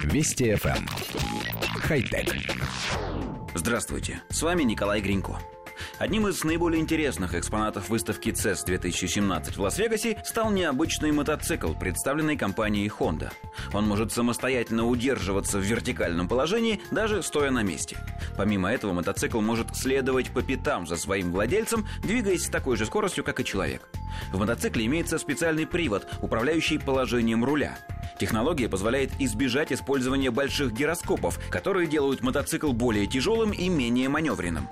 Вести FM. Эм. Хай-тек. Здравствуйте, с вами Николай Гринько. Одним из наиболее интересных экспонатов выставки CES 2017 в Лас-Вегасе стал необычный мотоцикл, представленный компанией Honda. Он может самостоятельно удерживаться в вертикальном положении, даже стоя на месте. Помимо этого, мотоцикл может следовать по пятам за своим владельцем, двигаясь с такой же скоростью, как и человек. В мотоцикле имеется специальный привод, управляющий положением руля. Технология позволяет избежать использования больших гироскопов, которые делают мотоцикл более тяжелым и менее маневренным.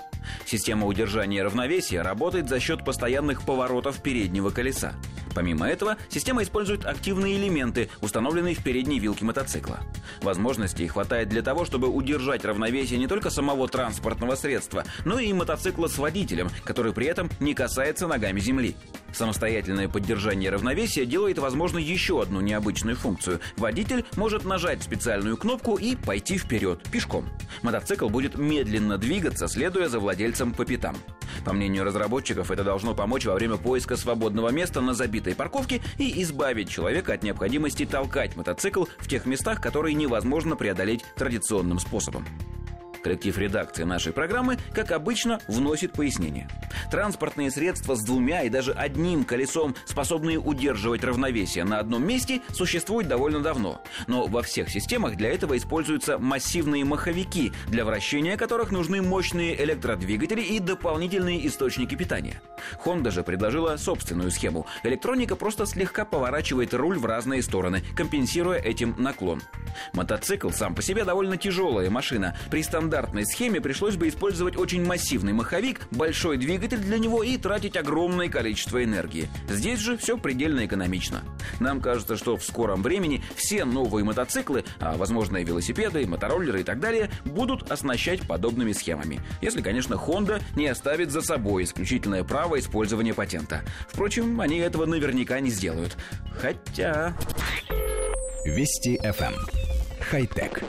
Система удержания равновесия работает за счет постоянных поворотов переднего колеса. Помимо этого, система использует активные элементы, установленные в передней вилке мотоцикла. Возможностей хватает для того, чтобы удержать равновесие не только самого транспортного средства, но и мотоцикла с водителем, который при этом не касается ногами земли. Самостоятельное поддержание равновесия делает возможно еще одну необычную функцию. Водитель может нажать специальную кнопку и пойти вперед, пешком. Мотоцикл будет медленно двигаться, следуя за владельцем по пятам. По мнению разработчиков, это должно помочь во время поиска свободного места на забитой парковке и избавить человека от необходимости толкать мотоцикл в тех местах, которые невозможно преодолеть традиционным способом. Коллектив редакции нашей программы, как обычно, вносит пояснение. Транспортные средства с двумя и даже одним колесом, способные удерживать равновесие на одном месте, существуют довольно давно. Но во всех системах для этого используются массивные маховики, для вращения которых нужны мощные электродвигатели и дополнительные источники питания. Honda же предложила собственную схему. Электроника просто слегка поворачивает руль в разные стороны, компенсируя этим наклон. Мотоцикл сам по себе довольно тяжелая машина. При стандартной схеме пришлось бы использовать очень массивный маховик, большой двигатель для него и тратить огромное количество энергии. Здесь же все предельно экономично. Нам кажется, что в скором времени все новые мотоциклы, а возможно и велосипеды, мотороллеры и так далее, будут оснащать подобными схемами. Если, конечно, Honda не оставит за собой исключительное право использования патента. Впрочем, они этого наверняка не сделают. Хотя... Вести FM. Хай-тек.